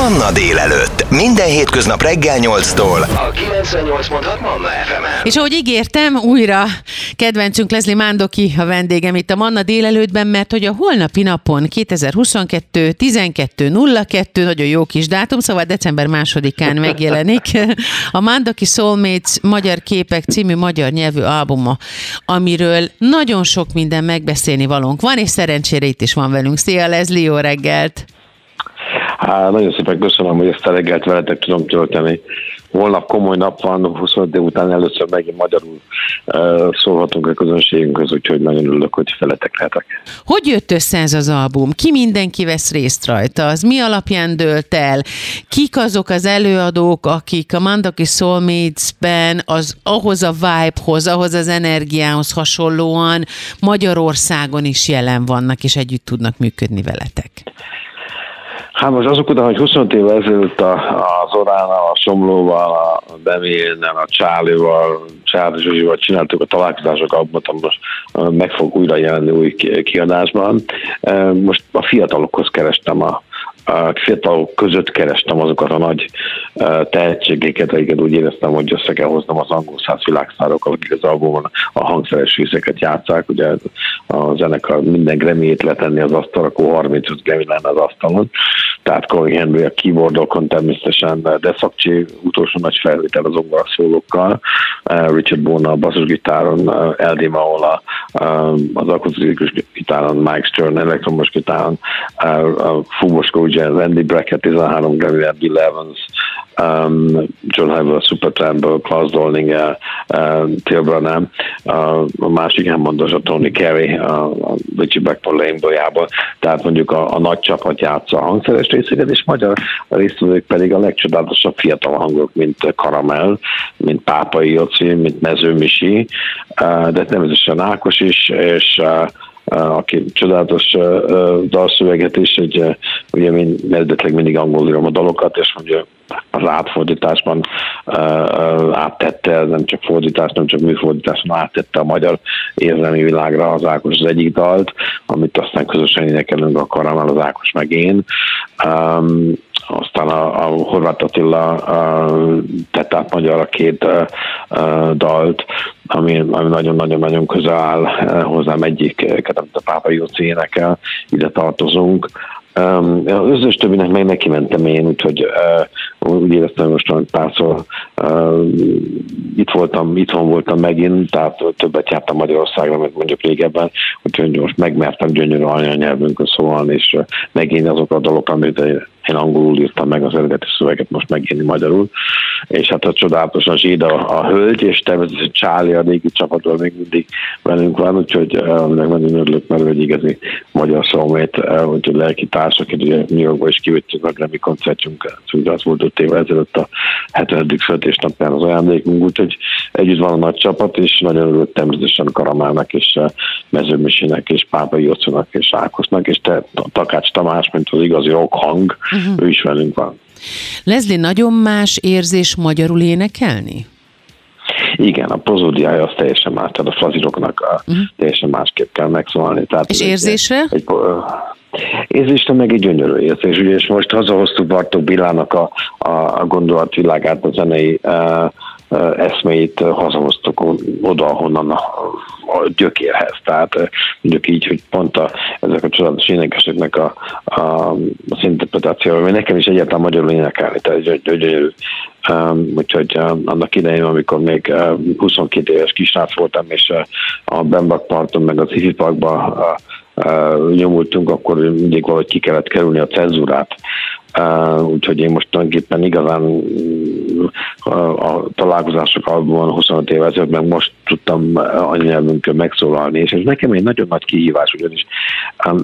Manna délelőtt. Minden hétköznap reggel 8-tól. A 98.6 Manna fm És ahogy ígértem, újra kedvencünk Leslie Mándoki a vendégem itt a Manna délelőttben, mert hogy a holnapi napon 2022 12.02, nagyon jó kis dátum, szóval december másodikán megjelenik a Mándoki Soulmates Magyar Képek című magyar nyelvű albuma, amiről nagyon sok minden megbeszélni valónk van, és szerencsére itt is van velünk. Szia Leslie, jó reggelt! Hát nagyon szépen köszönöm, hogy ezt a reggelt veletek tudom tölteni. Holnap komoly nap van, 25 év után először megint magyarul uh, szólhatunk a közönségünkhöz, úgyhogy nagyon örülök, hogy feletek lehetek. Hogy jött össze ez az album? Ki mindenki vesz részt rajta? Az mi alapján dőlt el? Kik azok az előadók, akik a Mandaki Soulmates-ben az, ahhoz a vibe-hoz, ahhoz az energiához hasonlóan Magyarországon is jelen vannak, és együtt tudnak működni veletek? Hát most azok után, hogy 25 évvel ezelőtt a, a Zoránnal, a Somlóval, a Demélnel, a Csálival, Csáli Zsuzsival csináltuk a találkozásokat, most meg fog újra jelenni új kiadásban. Most a fiatalokhoz kerestem a, a fiatalok között kerestem azokat a nagy tehetségeket, akiket úgy éreztem, hogy össze kell hoznom az angol száz világszárokkal, akik az albumon a hangszeres részeket játszák. Ugye a zenekar minden Grammy-ét letenni az asztal, akkor 35 Grammy lenne az asztalon. Tehát Corey Henry a keyboardokon természetesen, de Szakcsi utolsó nagy felvétel az ongora szólókkal, Richard Bona a basszusgitáron, LD Maola az akusztikus gitáron, Mike Stern elektromos gitáron, Fumoska ugye Randy Brackett 13 Grammy, Bill Evans, um, John Hyber a Supertramp, Klaus Dolninger, um, Till Branham, uh, a másik elmondos a Tony Carey, a, a Richie Blackmore Lane tehát mondjuk a, a nagy csapat játsza a hangszeres részeket, és magyar résztvevők pedig a legcsodálatosabb fiatal hangok, mint Karamell, mint Pápai Joci, mint Mező Misi, uh, de természetesen Ákos is, és uh, aki csodálatos dalszöveget is, hogy ugye mind, eredetileg mindig angolul írom a dalokat, és mondja az átfordításban áttette, nem csak fordítás, nem csak műfordításban áttette a magyar érzelmi világra az Ákos az egyik dalt, amit aztán közösen énekelünk a Karamel, az Ákos meg én. Aztán a, a Horváth Attila tett át magyarra két uh, dalt, ami, ami nagyon-nagyon-nagyon közel áll hozzám egyik, a Pápa Jóci énekel, ide tartozunk. Az összes többinek meg neki mentem én, úgyhogy úgy éreztem, hogy most párszor itt voltam, itthon voltam megint, tehát többet jártam Magyarországra, mint mondjuk régebben, úgyhogy most megmertem gyönyörű anyanyelvünkön szólni, és megint azok a dolgok, amit én angolul írtam meg az eredeti szöveget, most megírni magyarul, és hát a csodálatosan Zsíd a, a hölgy, és természetesen Csáli a régi csapatban még mindig velünk van, úgyhogy aminek nagyon örülök, mert egy igazi magyar szomét, úgyhogy lelki társak, ugye New Yorkba is kivittük a Grammy koncertünk, az volt öt évvel ezelőtt a 70. születésnapján az ajándékunk, úgyhogy együtt van a nagy csapat, és nagyon örülök természetesen Karamának, és Mezőmisinek, és Pápai Jocónak, és Ákosnak, és te, Takács Tamás, mint az igazi rock hang, uh-huh. ő is velünk van. Leslie, nagyon más érzés magyarul énekelni? Igen, a prozódiája az teljesen más, tehát a fraziroknak a uh-huh. teljesen másképp kell megszólalni. Tehát és érzésre? Egy, egy, Érzésre meg egy gyönyörű érzés, ugye, és most hazahoztuk Bartók Bilának a, a, a gondolatvilágát, a zenei uh, eszmeit hazahoztuk oda, ahonnan a, a gyökérhez. Tehát mondjuk így, hogy pont a, ezek a csodálatos énekeseknek a, a, az interpretációja, ami nekem is egyáltalán magyarul énekelni, tehát egy gyönyörű. Um, úgyhogy um, annak idején, amikor még um, 22 éves kisrác voltam, és uh, a Bembak parton, meg az Hifi Parkban uh, nyomultunk, akkor mindig valahogy ki kellett kerülni a cenzúrát. Uh, úgyhogy én most tulajdonképpen igazán uh, a találkozások albumon 25 év ezelőtt, meg most tudtam anyanyelvünkön megszólalni, és ez nekem egy nagyon nagy kihívás, ugyanis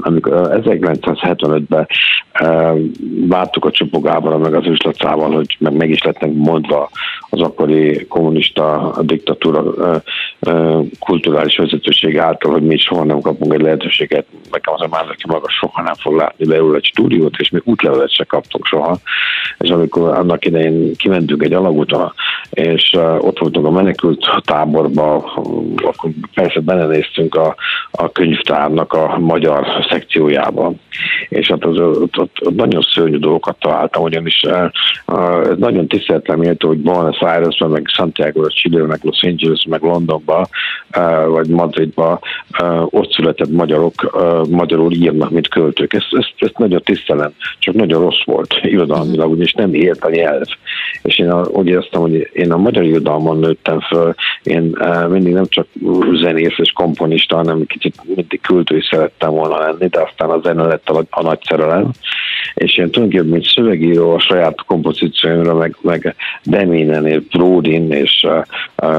amikor 1975-ben uh, láttuk a Csopó Gáborra, meg az Üslacával, hogy meg, meg is lettnek mondva az akkori kommunista diktatúra uh, kulturális vezetőség által, hogy mi soha nem kapunk egy lehetőséget, nekem az a már, aki maga soha nem fog látni belőle egy stúdiót, és mi útlevelet se kaptunk soha. És amikor annak idején kimentünk egy alagútra, és ott voltunk a menekült táborba, akkor persze belenéztünk a, a könyvtárnak a magyar szekciójába, és hát az, ott, ott, ott nagyon szörnyű dolgokat találtam, ugyanis ez nagyon tiszteletem méltó, hogy Buenos Airesben, meg Santiago, Chile, meg Los Angeles, meg Londonba, vagy Madridba ott született magyarok, magyarul írnak, mint költők. Ezt, ezt, ezt nagyon tisztelem, csak nagyon rossz volt irodalmilag, ugyanis nem ért a nyelv. És én úgy éreztem, hogy én a magyar irodalmon nőttem föl, én mindig nem csak zenész és komponista, hanem kicsit mindig költő is szerettem volna lenni, de aztán a zene lett a, a nagy szerelem. És én tulajdonképpen, mint szövegíró a saját kompozícióimra, meg, meg Deminen, Bródin és uh,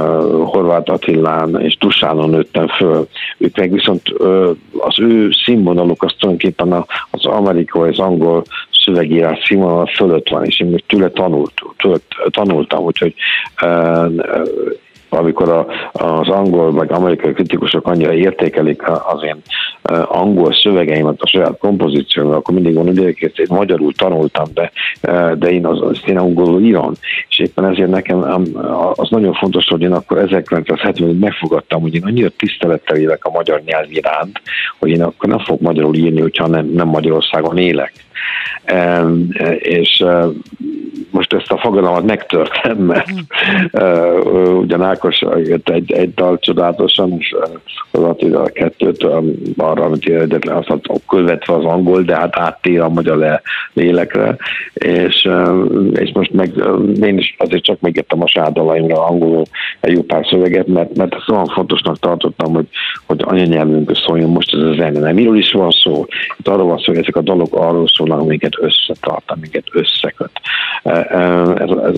Horváth Attilán és Dusánon nőttem föl. Ők meg viszont uh, az ő színvonaluk az tulajdonképpen az amerikai, az angol szövegírás színvonal fölött van, és én még tőle tanult, tőle tanultam, úgyhogy amikor a, az angol vagy amerikai kritikusok annyira értékelik az én angol szövegeimet a saját kompozíciómat, akkor mindig van, hogy én magyarul tanultam, de, de én az, azt én angolul írom. És éppen ezért nekem az nagyon fontos, hogy én akkor 1970-ben megfogadtam, hogy én annyira tisztelettel élek a magyar nyelv iránt, hogy én akkor nem fog magyarul írni, hogyha nem, nem Magyarországon élek. És most ezt a fogadalmat megtörtem, mert uh, ugyan Ákos jött egy, egy dal csodálatosan, és az Attila a kettőt arra, amit eredetlen azt mondta, követve az angol, de hát áttér a magyar le, lélekre, és, uh, és most meg én is azért csak megértem a sádalaimra angolul egy jó pár szöveget, mert, mert ezt olyan fontosnak tartottam, hogy, hogy anyanyelvünkön szóljon most ez a zene. Nem, miről is van szó? Itt arról van szó, hogy ezek a dalok arról szólnak, amiket összetart, amiket összeköt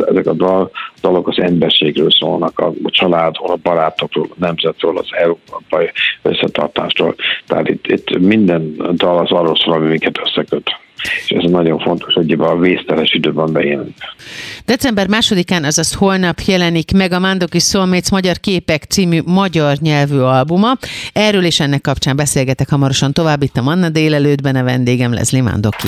ezek a dal, dalok az emberségről szólnak, a, családról, a barátokról, a nemzetről, az európai összetartásról. Tehát itt, itt minden dal az arról szól, ami minket összeköt. És ez nagyon fontos, hogy a vészteles időben bejelenik. December másodikán, azaz holnap jelenik meg a Mándoki Soulmates Magyar Képek című magyar nyelvű albuma. Erről és ennek kapcsán beszélgetek hamarosan tovább itt a Manna délelőttben, a vendégem Leslie Mándoki.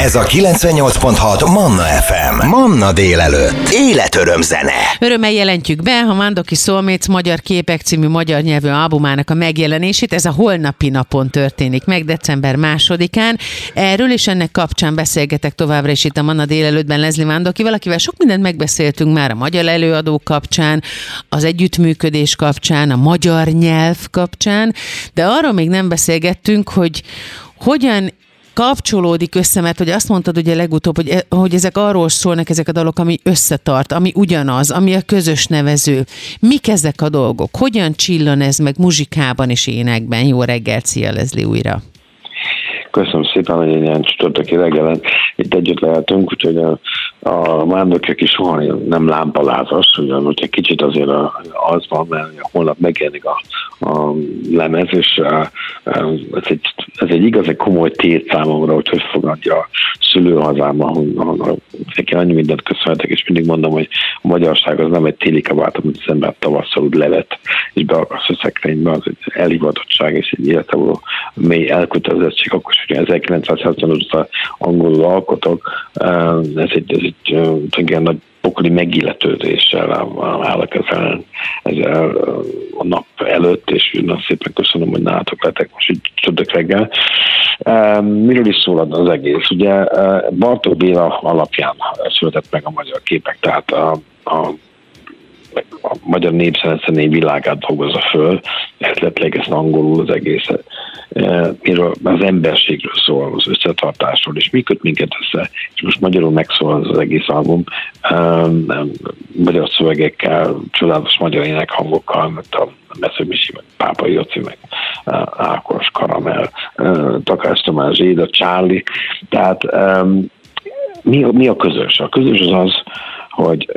Ez a 98.6 Manna FM. Manna délelőtt. Életöröm zene. Örömmel jelentjük be a Mándoki Soulmates Magyar Képek című magyar nyelvű albumának a megjelenését. Ez a holnapi napon történik meg, december másodikán. Erről és ennek kapcsán beszélgetek továbbra is itt a Manna délelőttben Leslie Mándokival, akivel sok mindent megbeszéltünk már a magyar előadók kapcsán, az együttműködés kapcsán, a magyar nyelv kapcsán, de arról még nem beszélgettünk, hogy hogyan kapcsolódik össze, mert hogy azt mondtad ugye legutóbb, hogy, e, hogy ezek arról szólnak, ezek a dalok, ami összetart, ami ugyanaz, ami a közös nevező. Mik ezek a dolgok? Hogyan csillan ez meg muzsikában és énekben? Jó reggelt, szia Leslie újra! Köszönöm szépen, hogy ilyen csütörtöki reggelen itt együtt lehetünk, úgyhogy a, a mándokjak is soha nem lámpalázas, ugyan, hogy egy kicsit azért az van, mert holnap megjelenik a, a lemez, és ez egy, ez egy igaz, egy komoly tét számomra, hogy hogy fogadja a szülőhazámban, ahol neki annyi mindent köszönhetek, és mindig mondom, hogy a magyarság az nem egy téli kabát, amit az ember tavasszal úgy levet, és beakarsz a szekrénybe, az egy elhivatottság és egy életevaló mély elkötelezettség, akkor hogy 1975 óta angolul alkotok, ez egy, ez egy igen nagy pokoli megilletődéssel állok ezen, ezzel a nap előtt, és nagyon szépen köszönöm, hogy nálatok lettek most így csodok reggel. Miről is szól az egész? Ugye Bartók Béla alapján született meg a magyar képek, tehát a, a a magyar népzeneszerény világát dolgozza föl, ezt angolul az egészet. E, miről az emberségről szól, az összetartásról, és mi köt minket össze, és most magyarul megszól az, az egész album, e, magyar szövegekkel, csodálatos magyar énekhangokkal, mert a Meszőmisi, meg Pápa Joci, meg e, Ákos, Karamel, Takács Tamás, Éda, Csáli, tehát mi, mi a közös? A közös az az, hogy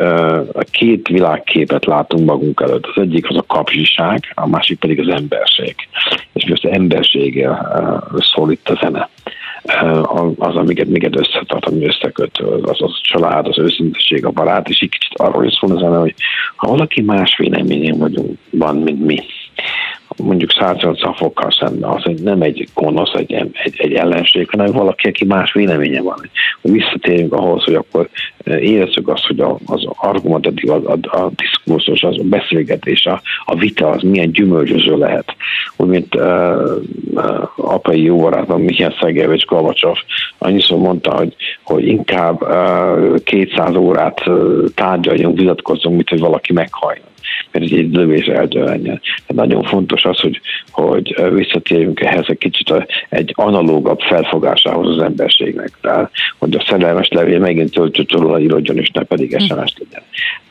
a két világképet látunk magunk előtt. Az egyik az a kapzsiság, a másik pedig az emberség. És mi az emberséggel szól itt a zene. az, amiket minket összetart, ami összeköt, az, az a család, az őszinteség, a barát, és így kicsit arról is szól az hogy ha valaki más véleményén vagyunk, van, mint mi, mondjuk 180 fokkal szemben, az egy, nem egy gonosz, egy, egy, egy ellenség, hanem valaki, aki más véleménye van. Hogy visszatérjünk ahhoz, hogy akkor eh, érezzük azt, hogy az argumentatív, a, a, a diszkurzus, az a beszélgetés, a, a vita az milyen gyümölcsöző lehet. Úgy, mint uh, apai jó barátom Mihály Szegevics Gavacsov annyiszor mondta, hogy, hogy inkább uh, 200 órát uh, tárgyaljunk, vitatkozzunk, mint hogy valaki meghalljon mert ez egy lövés eldőlnie. Nagyon fontos az, hogy, hogy visszatérjünk ehhez egy kicsit a, egy analógabb felfogásához az emberségnek. Tehát, hogy a szerelmes levél megint töltőcsólóra írodjon, és ne pedig. SMS legyen.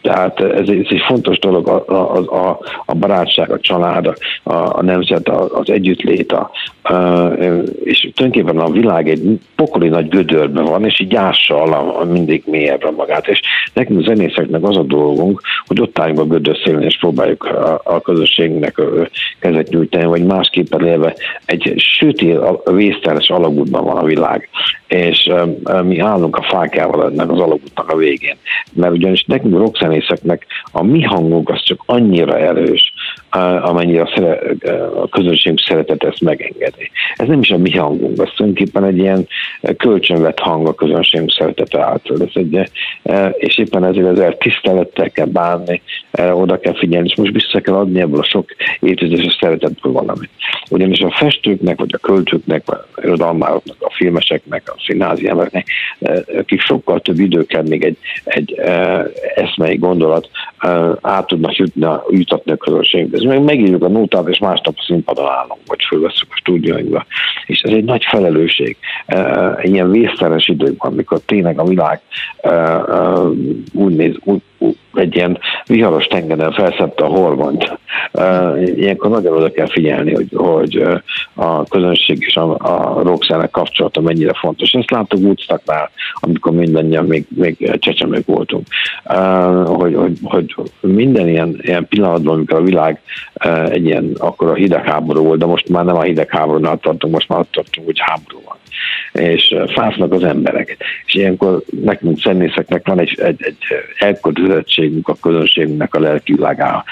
Tehát ez, ez egy fontos dolog, a, a, a, a barátság, a család, a, a nemzet, az együttlét, a, és tulajdonképpen a világ egy pokoli nagy gödörben van, és így ássa mindig mélyebbre magát. És nekünk zenészeknek az a dolgunk, hogy ott álljunk a gödör és próbáljuk a, a közösségnek kezet nyújtani, vagy másképpen élve egy sötét, vészteles alagútban van a világ, és mi állunk a fákával ennek az alagútnak a végén. Mert ugyanis nekünk rockzenészeknek a mi hangunk az csak annyira erős, amennyire a, szere, a közönségünk szeretet ezt megengedi. Ez nem is a mi hangunk, ez tulajdonképpen egy ilyen kölcsönvett hang a közönségünk szeretete által. Ez egy, és éppen ezért ezzel tisztelettel kell bánni, oda kell figyelni, és most vissza kell adni ebből a sok évtizedes szeretetből valamit. Ugyanis a festőknek, vagy a költőknek, vagy a irodalmároknak, a filmeseknek, a színházi embereknek, akik sokkal több idő kell még egy, egy eszmei gondolat át tudnak jutni, jutatni a közönségbe ez meg megírjuk a nótát, és másnap a színpadon állunk, vagy fölveszünk a stúdióinkba. És ez egy nagy felelősség. Ilyen vészteres időkben, amikor tényleg a világ úgy néz, úgy, egy ilyen viharos tengeren felszette a horgont. Ilyenkor nagyon oda kell figyelni, hogy, hogy a közönség és a, a rockszernek kapcsolata mennyire fontos. Ezt láttuk Woodstocknál, amikor mindannyian még, még csecsemők voltunk. Hogy, hogy, hogy minden ilyen, ilyen pillanatban, amikor a világ egy ilyen, akkor a hidegháború volt, de most már nem a hidegháborúnál tartunk, most már ott tartunk, hogy háború van és fásznak az emberek. És ilyenkor nekünk zenészeknek van egy, egy, egy elkötelezettségünk a közönségünknek a lelki világá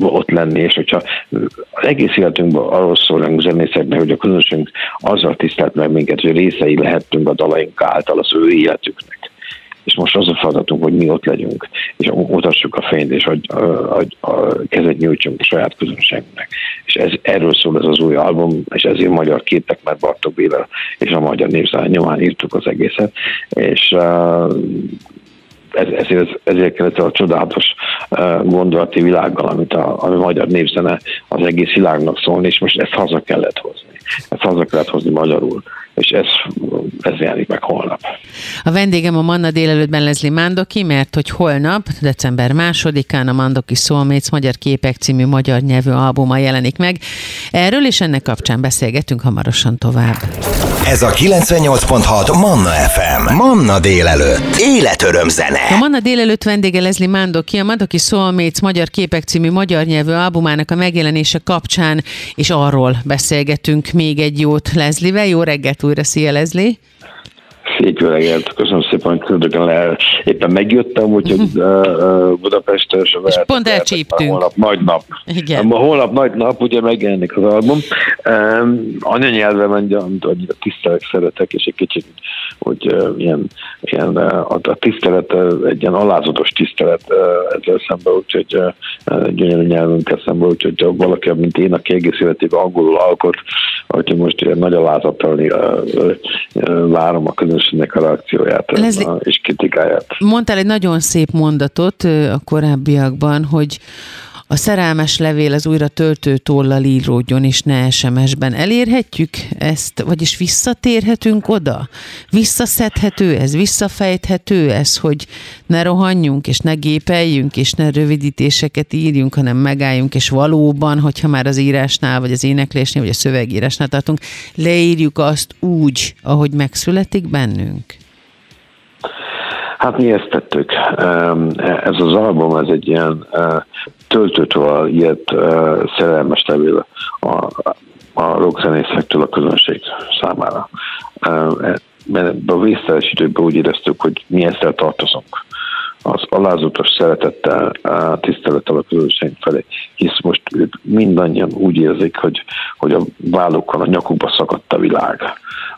ott lenni, és hogyha az egész életünkben arról szólunk zenészeknek, hogy a közönségünk azzal tisztelt meg minket, hogy részei lehettünk a dalaink által az ő életüknek és most az a feladatunk, hogy mi ott legyünk, és mutassuk a fényt, és hogy a, a, a kezet nyújtsunk a saját közönségünknek. És ez, erről szól ez az új album, és ezért magyar képek, mert Bartók Béla és a magyar népzár nyomán írtuk az egészet, és ez, ezért, ezért kellett a csodálatos gondolati világgal, amit a, a magyar népzene az egész világnak szólni, és most ezt haza kellett hozni. Ezt haza kellett hozni magyarul és ez, ez jelenik meg holnap. A vendégem a Manna délelőttben Lezli Mándoki, mert hogy holnap, december másodikán a Mandoki Soulmates Magyar Képek című magyar nyelvű albuma jelenik meg. Erről és ennek kapcsán beszélgetünk hamarosan tovább. Ez a 98.6 Manna FM. Manna délelőtt. Életöröm zene. A Manna délelőtt vendége Lezli Mándoki, a Mandoki Soulmates Magyar Képek című magyar nyelvű albumának a megjelenése kapcsán, és arról beszélgetünk még egy jót Lezlivel. Jó reggelt újra. Szia, Leslie! Szép jó reggelt, köszönöm hogy küldöken le. Éppen megjöttem, úgyhogy uh, Budapestre. És, és pont elcsíptünk. Holnap nagy nap. Igen. A holnap nagy nap, ugye megjelenik az album. Um, anyanyelve mondja, amit annyira tisztelek, szeretek, és egy kicsit, hogy uh, ilyen, ilyen a, a tisztelet, egy ilyen alázatos tisztelet uh, ezzel szemben, úgyhogy uh, gyönyörű nyelvünkkel szemben, úgyhogy valaki, mint én, aki egész életében angolul alkot, hogy most ilyen nagy alázattal uh, várom a közönség ennek a reakcióját Leslie, és kritikáját. Mondtál egy nagyon szép mondatot a korábbiakban, hogy a szerelmes levél az újra töltő tollal íródjon, és ne SMS-ben. Elérhetjük ezt, vagyis visszatérhetünk oda? Visszaszedhető ez, visszafejthető ez, hogy ne rohanjunk, és ne gépeljünk, és ne rövidítéseket írjunk, hanem megálljunk, és valóban, hogyha már az írásnál, vagy az éneklésnél, vagy a szövegírásnál tartunk, leírjuk azt úgy, ahogy megszületik bennünk? Hát mi ezt tettük. Ez az album, ez egy ilyen töltőtől ilyet szerelmes levél a a rockzenészektől a közönség számára. Mert a vészteles időben úgy éreztük, hogy mi ezzel tartozunk az alázatos szeretettel, tisztelettel a közönség felé, hisz most ők mindannyian úgy érzik, hogy, hogy a vállukon, a nyakukba szakadt a világ,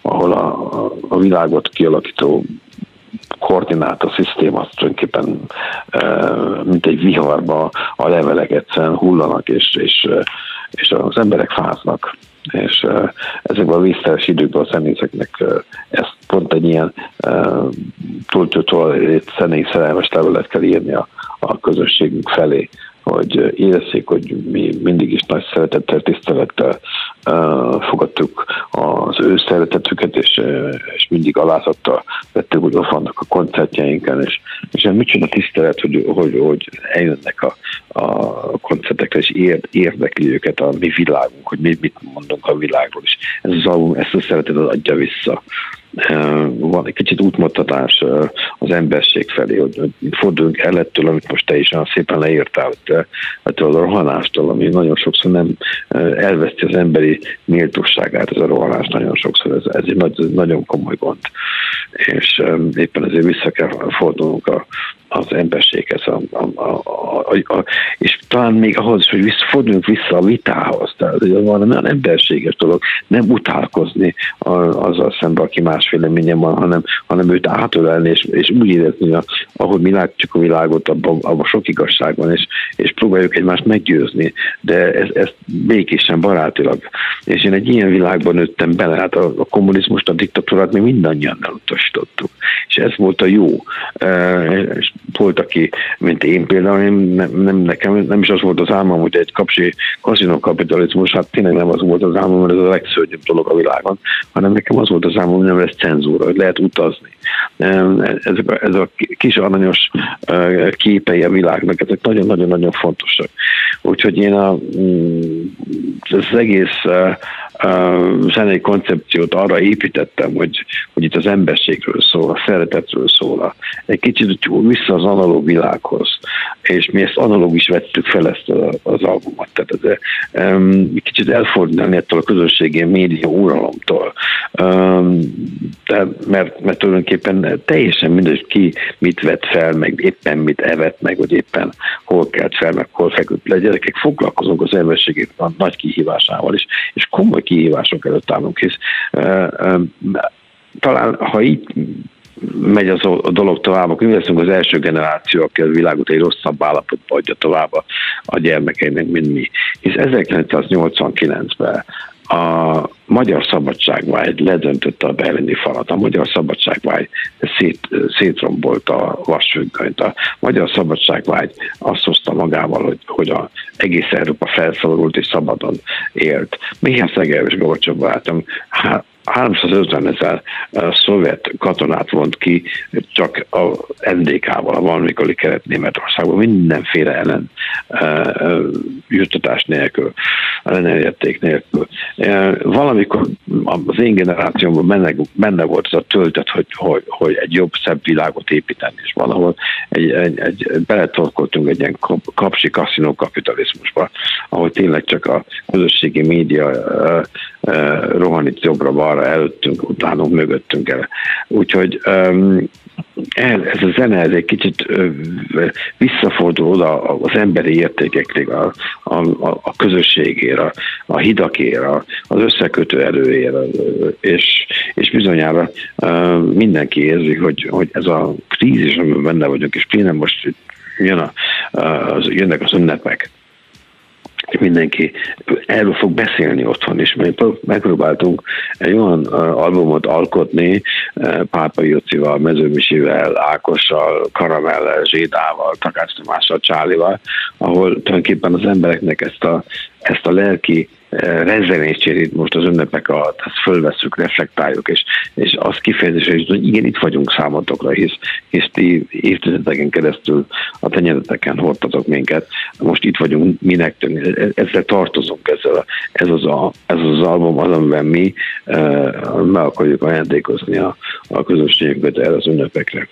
ahol a, a világot kialakító koordináta szisztéma tulajdonképpen mint egy viharba a levelek egyszerűen hullanak, és, és, és az emberek fáznak. És ezekben a vízteles időkben a zenészeknek ezt pont egy ilyen túltőtől zenei szerelmes levelet kell írni a, a közösségünk felé, hogy érezzék, hogy mi mindig is nagy szeretettel, tisztelettel fogadtuk az ő szeretetüket, és, és mindig alázattal vettük, hogy ott vannak a koncertjeinken, és, és micsoda tisztelet, hogy, hogy, hogy eljönnek a, a koncertekre, és érdekli őket a mi világunk, hogy mi mit mondunk a világról, és ez az album ezt a szeretetet adja vissza van egy kicsit útmutatás az emberség felé, hogy forduljunk el ettől, amit most te is olyan szépen leírtál, ettől a rohanástól, ami nagyon sokszor nem elveszti az emberi méltóságát, ez a rohanás nagyon sokszor, ez, ez egy nagy, nagyon komoly gond. És éppen ezért vissza kell fordulnunk a, az emberséghez, a, a, a, a, a, és talán még ahhoz, hogy vissza, forduljunk vissza a vitához, tehát hogy van olyan emberséges dolog, nem utálkozni azzal szemben, aki más véleményem van, hanem, hanem őt átölelni, és, és úgy érezni, hogy ahogy mi látjuk a világot, abban, abban sok igazság van, és, és próbáljuk egymást meggyőzni, de ez, ez békésen, barátilag. És én egy ilyen világban nőttem bele, hát a, a kommunizmust, a diktatúrát mi mindannyian elutasítottuk. És ez volt a jó. E, és volt, aki, mint én például, én nem, nem, nekem nem is az volt az álmom, hogy egy kapcsi kapitalizmus, hát tényleg nem az volt az álmom, mert ez a legszörnyűbb dolog a világon, hanem nekem az volt az álmom, hogy nem lesz cenzúra, hogy lehet utazni. Ez, ez a kis aranyos képei a világnak, ezek nagyon-nagyon-nagyon fontosak. Úgyhogy én a, mm, az egész zenei koncepciót arra építettem, hogy, hogy itt az emberségről szól, a szeretetről szól, egy kicsit vissza az analóg világhoz, és mi ezt analóg is vettük fel ezt az albumot, tehát ez, um, kicsit elfordulni ettől a közösségi média uralomtól, um, de, mert, mert tulajdonképpen teljesen mindegy, ki mit vett fel, meg éppen mit evett, meg hogy éppen hol kelt fel, meg hol feküdt le. Gyerekek, foglalkozunk az emberségét a nagy kihívásával is, és komoly kihívások előtt állunk, hisz talán, ha így megy az a dolog tovább, akkor mi leszünk az első generáció, aki a világot egy rosszabb állapotba adja tovább a, a gyermekeinek, mint mi. Hisz 1989-ben a Magyar Szabadságvágy ledöntötte a berlini falat, a Magyar Szabadságvágy szét, szétrombolt a vasfüggönyt, a Magyar Szabadságvágy azt hozta magával, hogy, hogy a egész Európa felszabadult és szabadon élt. Mihály Szegev és Gorbacsov barátom 350 ezer szovjet katonát vont ki csak a NDK-val, a valamikori keret Németországban, mindenféle ellen juttatás nélkül, ellenérték nélkül. Valamikor az én generációmban benne, benne volt az a töltet, hogy, hogy, hogy egy jobb, szebb világot építeni, és valahol egy, egy, egy beletorkoltunk egy ilyen kapsi kaszinó kapitalizmusba, ahol tényleg csak a közösségi média uh, uh, rohanít jobbra arra előttünk, utánunk, mögöttünk el. Úgyhogy ez a zene ez egy kicsit visszafordul oda az emberi értékekre, a, a, a közösségére, a, a hidakére, az összekötő erőére, és, és bizonyára mindenki érzi, hogy, hogy ez a krízis, amiben benne vagyunk, és például most jön a, az, jönnek az ünnepek, mindenki erről fog beszélni otthon, és mi megpróbáltunk egy olyan albumot alkotni Pápa Jocival, Mezőmisivel, Ákossal, Karamellel, Zsédával, Takács Tomással, Csálival, ahol tulajdonképpen az embereknek ezt a, ezt a lelki rezzenését most az ünnepek alatt, ezt fölveszünk, reflektáljuk, és, és az kifejezés, hogy igen, itt vagyunk számotokra, hisz, hisz ti évtizedeken keresztül a tenyereteken hordtatok minket, most itt vagyunk minek, ezzel tartozunk, ezzel, ez, az a, ez az album az, amiben mi uh, meg akarjuk ajándékozni a, a közösségünket erre az ünnepekre.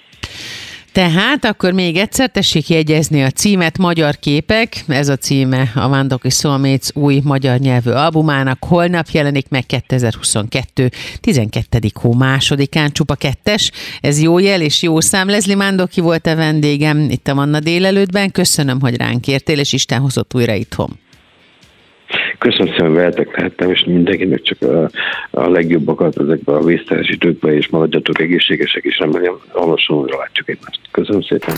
Tehát akkor még egyszer tessék jegyezni a címet Magyar Képek, ez a címe a Vándoki Soulmates új magyar nyelvű albumának, holnap jelenik meg 2022. 12. hó másodikán, csupa kettes, ez jó jel és jó szám. Leslie Mándoki volt a vendégem itt a Manna délelőttben, köszönöm, hogy ránk értél, és Isten hozott újra itthon. Köszönöm szépen, veletek lehettem, és mindenkinek csak a, a legjobbakat ezekbe a vészteles időkbe, és maradjatok egészségesek, és remélem, hamarosan újra látjuk egymást. Köszönöm szépen.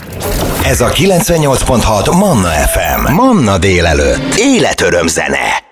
Ez a 98.6 Manna FM. Manna délelőtt. Életöröm zene.